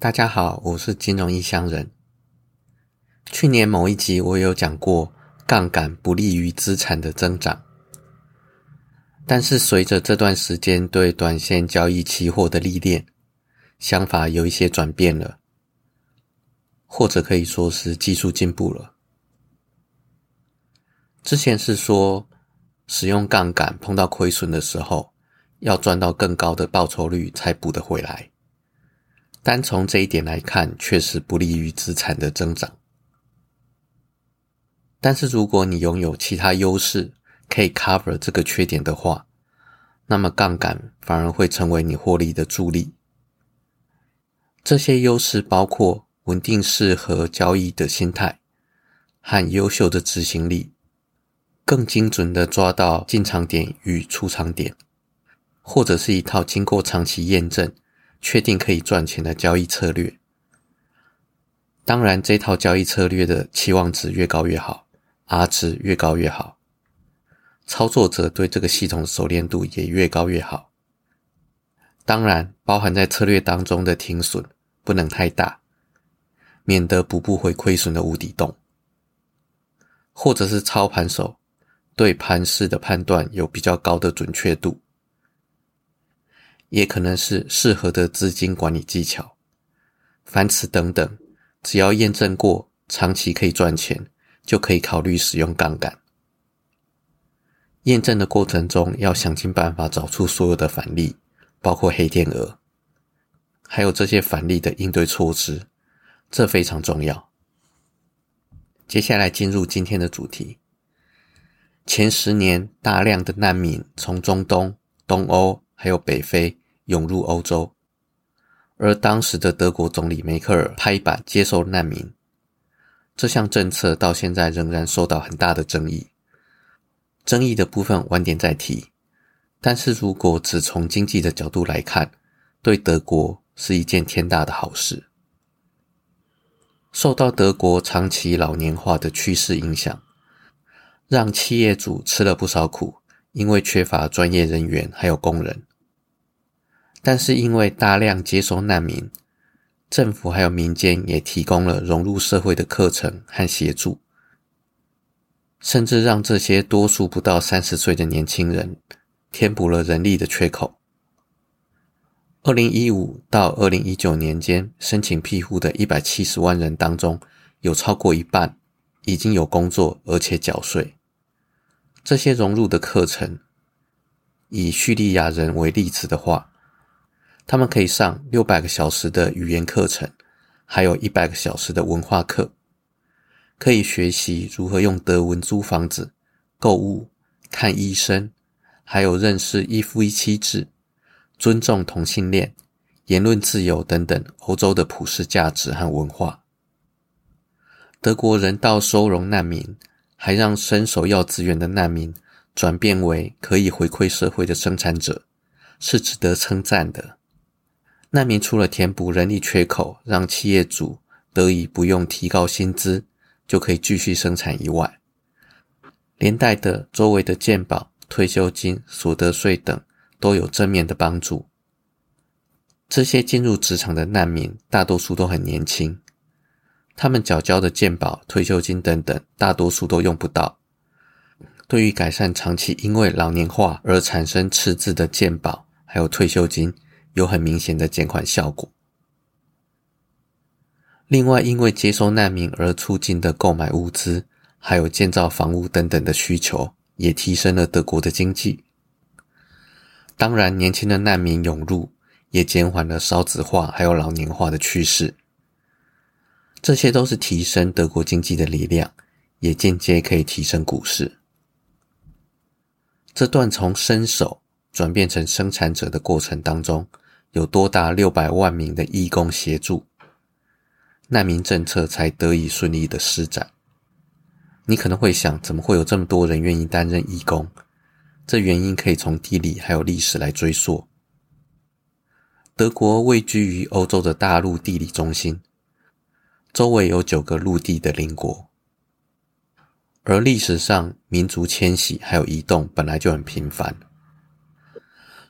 大家好，我是金融异乡人。去年某一集我有讲过，杠杆不利于资产的增长。但是随着这段时间对短线交易期货的历练，想法有一些转变了，或者可以说是技术进步了。之前是说，使用杠杆碰到亏损的时候，要赚到更高的报酬率才补得回来。单从这一点来看，确实不利于资产的增长。但是，如果你拥有其他优势可以 cover 这个缺点的话，那么杠杆反而会成为你获利的助力。这些优势包括稳定适合交易的心态和优秀的执行力，更精准的抓到进场点与出场点，或者是一套经过长期验证。确定可以赚钱的交易策略，当然，这套交易策略的期望值越高越好，R 值越高越好，操作者对这个系统熟练度也越高越好。当然，包含在策略当中的停损不能太大，免得补不回亏损的无底洞，或者是操盘手对盘势的判断有比较高的准确度。也可能是适合的资金管理技巧，凡此等等，只要验证过长期可以赚钱，就可以考虑使用杠杆。验证的过程中，要想尽办法找出所有的反例，包括黑天鹅，还有这些反例的应对措施，这非常重要。接下来进入今天的主题：前十年大量的难民从中东、东欧。还有北非涌入欧洲，而当时的德国总理梅克尔拍板接受难民，这项政策到现在仍然受到很大的争议。争议的部分晚点再提，但是如果只从经济的角度来看，对德国是一件天大的好事。受到德国长期老年化的趋势影响，让企业主吃了不少苦，因为缺乏专业人员还有工人。但是因为大量接收难民，政府还有民间也提供了融入社会的课程和协助，甚至让这些多数不到三十岁的年轻人填补了人力的缺口。二零一五到二零一九年间，申请庇护的一百七十万人当中，有超过一半已经有工作而且缴税。这些融入的课程，以叙利亚人为例子的话。他们可以上六百个小时的语言课程，还有一百个小时的文化课，可以学习如何用德文租房子、购物、看医生，还有认识一夫一妻制、尊重同性恋、言论自由等等欧洲的普世价值和文化。德国人道收容难民，还让伸手要资源的难民转变为可以回馈社会的生产者，是值得称赞的。难民除了填补人力缺口，让企业主得以不用提高薪资就可以继续生产以外，连带的周围的健保、退休金、所得税等都有正面的帮助。这些进入职场的难民大多数都很年轻，他们缴交的健保、退休金等等，大多数都用不到。对于改善长期因为老年化而产生赤字的健保还有退休金。有很明显的减缓效果。另外，因为接收难民而促进的购买物资，还有建造房屋等等的需求，也提升了德国的经济。当然，年轻的难民涌入，也减缓了少子化还有老年化的趋势。这些都是提升德国经济的力量，也间接可以提升股市。这段从伸手转变成生产者的过程当中。有多达六百万名的义工协助，难民政策才得以顺利的施展。你可能会想，怎么会有这么多人愿意担任义工？这原因可以从地理还有历史来追溯。德国位居于欧洲的大陆地理中心，周围有九个陆地的邻国，而历史上民族迁徙还有移动本来就很频繁。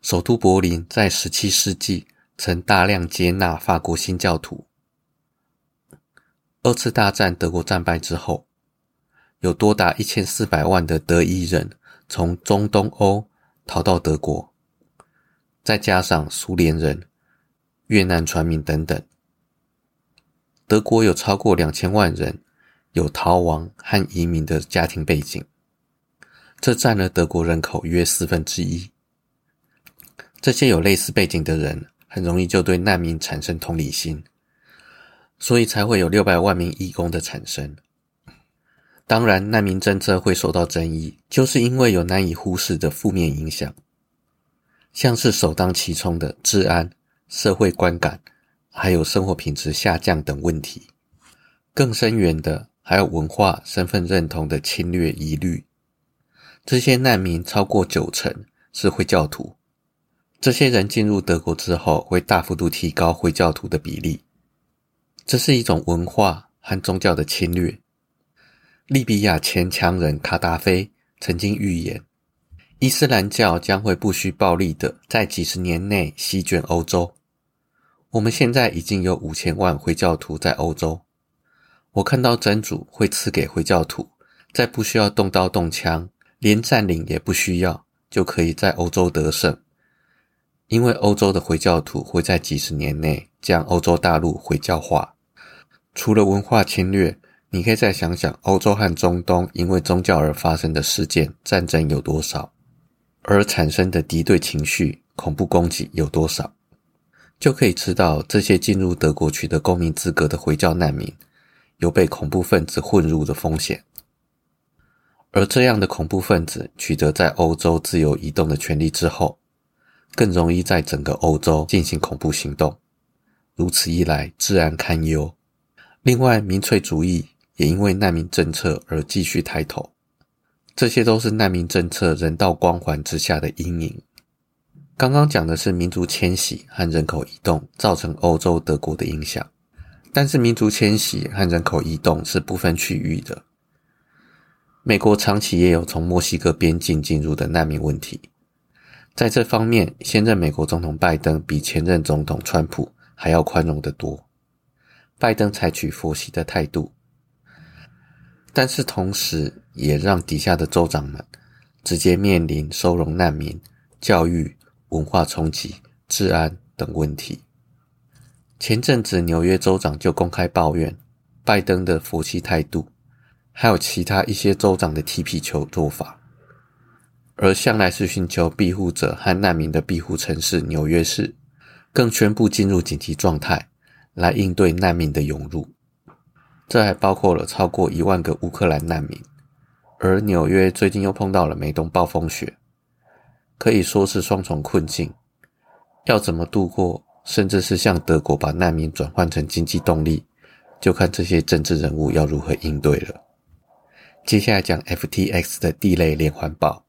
首都柏林在十七世纪曾大量接纳法国新教徒。二次大战德国战败之后，有多达一千四百万的德裔人从中东欧逃到德国，再加上苏联人、越南船民等等，德国有超过两千万人有逃亡和移民的家庭背景，这占了德国人口约四分之一。这些有类似背景的人，很容易就对难民产生同理心。所以才会有六百万名义工的产生。当然，难民政策会受到争议，就是因为有难以忽视的负面影响，像是首当其冲的治安、社会观感，还有生活品质下降等问题。更深远的，还有文化、身份认同的侵略疑虑。这些难民超过九成是回教徒，这些人进入德国之后，会大幅度提高回教徒的比例。这是一种文化和宗教的侵略。利比亚前强人卡达菲曾经预言，伊斯兰教将会不需暴力的在几十年内席卷欧洲。我们现在已经有五千万回教徒在欧洲。我看到真主会赐给回教徒，在不需要动刀动枪，连占领也不需要，就可以在欧洲得胜。因为欧洲的回教徒会在几十年内将欧洲大陆回教化。除了文化侵略，你可以再想想欧洲和中东因为宗教而发生的事件、战争有多少，而产生的敌对情绪、恐怖攻击有多少，就可以知道这些进入德国取得公民资格的回教难民，有被恐怖分子混入的风险。而这样的恐怖分子取得在欧洲自由移动的权利之后，更容易在整个欧洲进行恐怖行动，如此一来，治安堪忧。另外，民粹主义也因为难民政策而继续抬头，这些都是难民政策人道光环之下的阴影。刚刚讲的是民族迁徙和人口移动造成欧洲德国的影响，但是民族迁徙和人口移动是不分区域的。美国长期也有从墨西哥边境进入的难民问题，在这方面，现任美国总统拜登比前任总统川普还要宽容得多。拜登采取佛系的态度，但是同时也让底下的州长们直接面临收容难民、教育、文化冲击、治安等问题。前阵子纽约州长就公开抱怨拜登的佛系态度，还有其他一些州长的踢皮球做法，而向来是寻求庇护者和难民的庇护城市纽约市，更宣布进入紧急状态。来应对难民的涌入，这还包括了超过一万个乌克兰难民。而纽约最近又碰到了美东暴风雪，可以说是双重困境。要怎么度过，甚至是向德国把难民转换成经济动力，就看这些政治人物要如何应对了。接下来讲 FTX 的地类连环爆，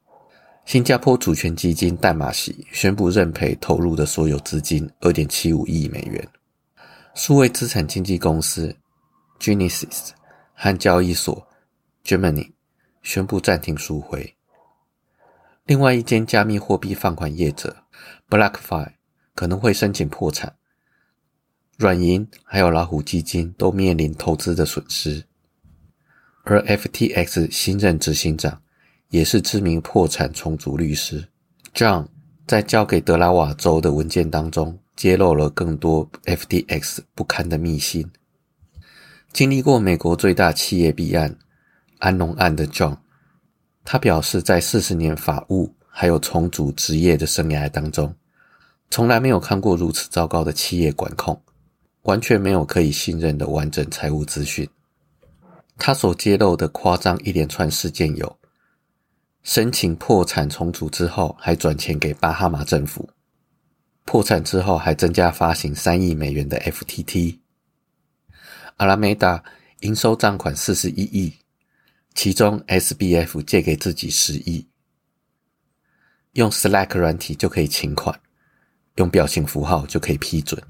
新加坡主权基金淡马锡宣布认赔投入的所有资金二点七五亿美元。数位资产经纪公司 Genesis 和交易所 Germany 宣布暂停赎回。另外一间加密货币放款业者 BlockFi 可能会申请破产。软银还有老虎基金都面临投资的损失。而 FTX 新任执行长也是知名破产重组律师 John，在交给德拉瓦州的文件当中。揭露了更多 FTX 不堪的秘辛。经历过美国最大企业弊案安龙案的 John，他表示，在四十年法务还有重组职业的生涯当中，从来没有看过如此糟糕的企业管控，完全没有可以信任的完整财务资讯。他所揭露的夸张一连串事件有：申请破产重组之后，还转钱给巴哈马政府。破产之后，还增加发行三亿美元的 FTT。阿拉梅达应收账款四十一亿，其中 SBF 借给自己十亿。用 Slack 软体就可以请款，用表情符号就可以批准，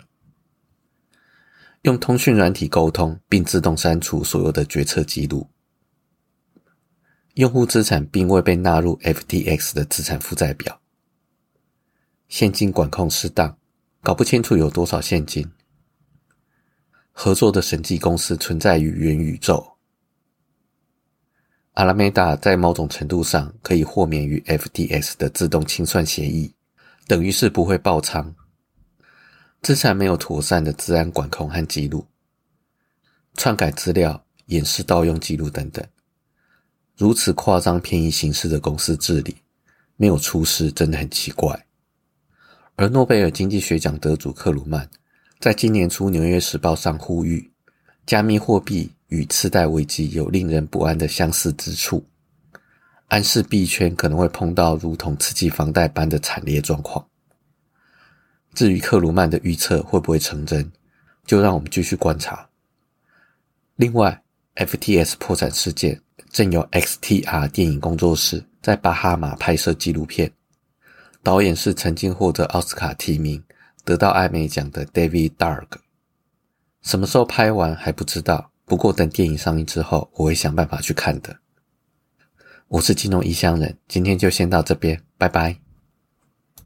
用通讯软体沟通并自动删除所有的决策记录。用户资产并未被纳入 FTX 的资产负债表。现金管控失当，搞不清楚有多少现金。合作的审计公司存在于元宇宙。阿拉梅达在某种程度上可以豁免于 FTX 的自动清算协议，等于是不会爆仓。资产没有妥善的治安管控和记录，篡改资料、掩饰盗用记录等等，如此夸张、便宜形式的公司治理，没有出事真的很奇怪。而诺贝尔经济学奖得主克鲁曼，在今年初《纽约时报》上呼吁，加密货币与次贷危机有令人不安的相似之处，暗示币圈可能会碰到如同刺激房贷般的惨烈状况。至于克鲁曼的预测会不会成真，就让我们继续观察。另外，FTS 破产事件正由 XTR 电影工作室在巴哈马拍摄纪录片，导演是曾经获得奥斯卡提名、得到艾美奖的 David Darg。什么时候拍完还不知道，不过等电影上映之后，我会想办法去看的。我是金融异乡人，今天就先到这边，拜拜。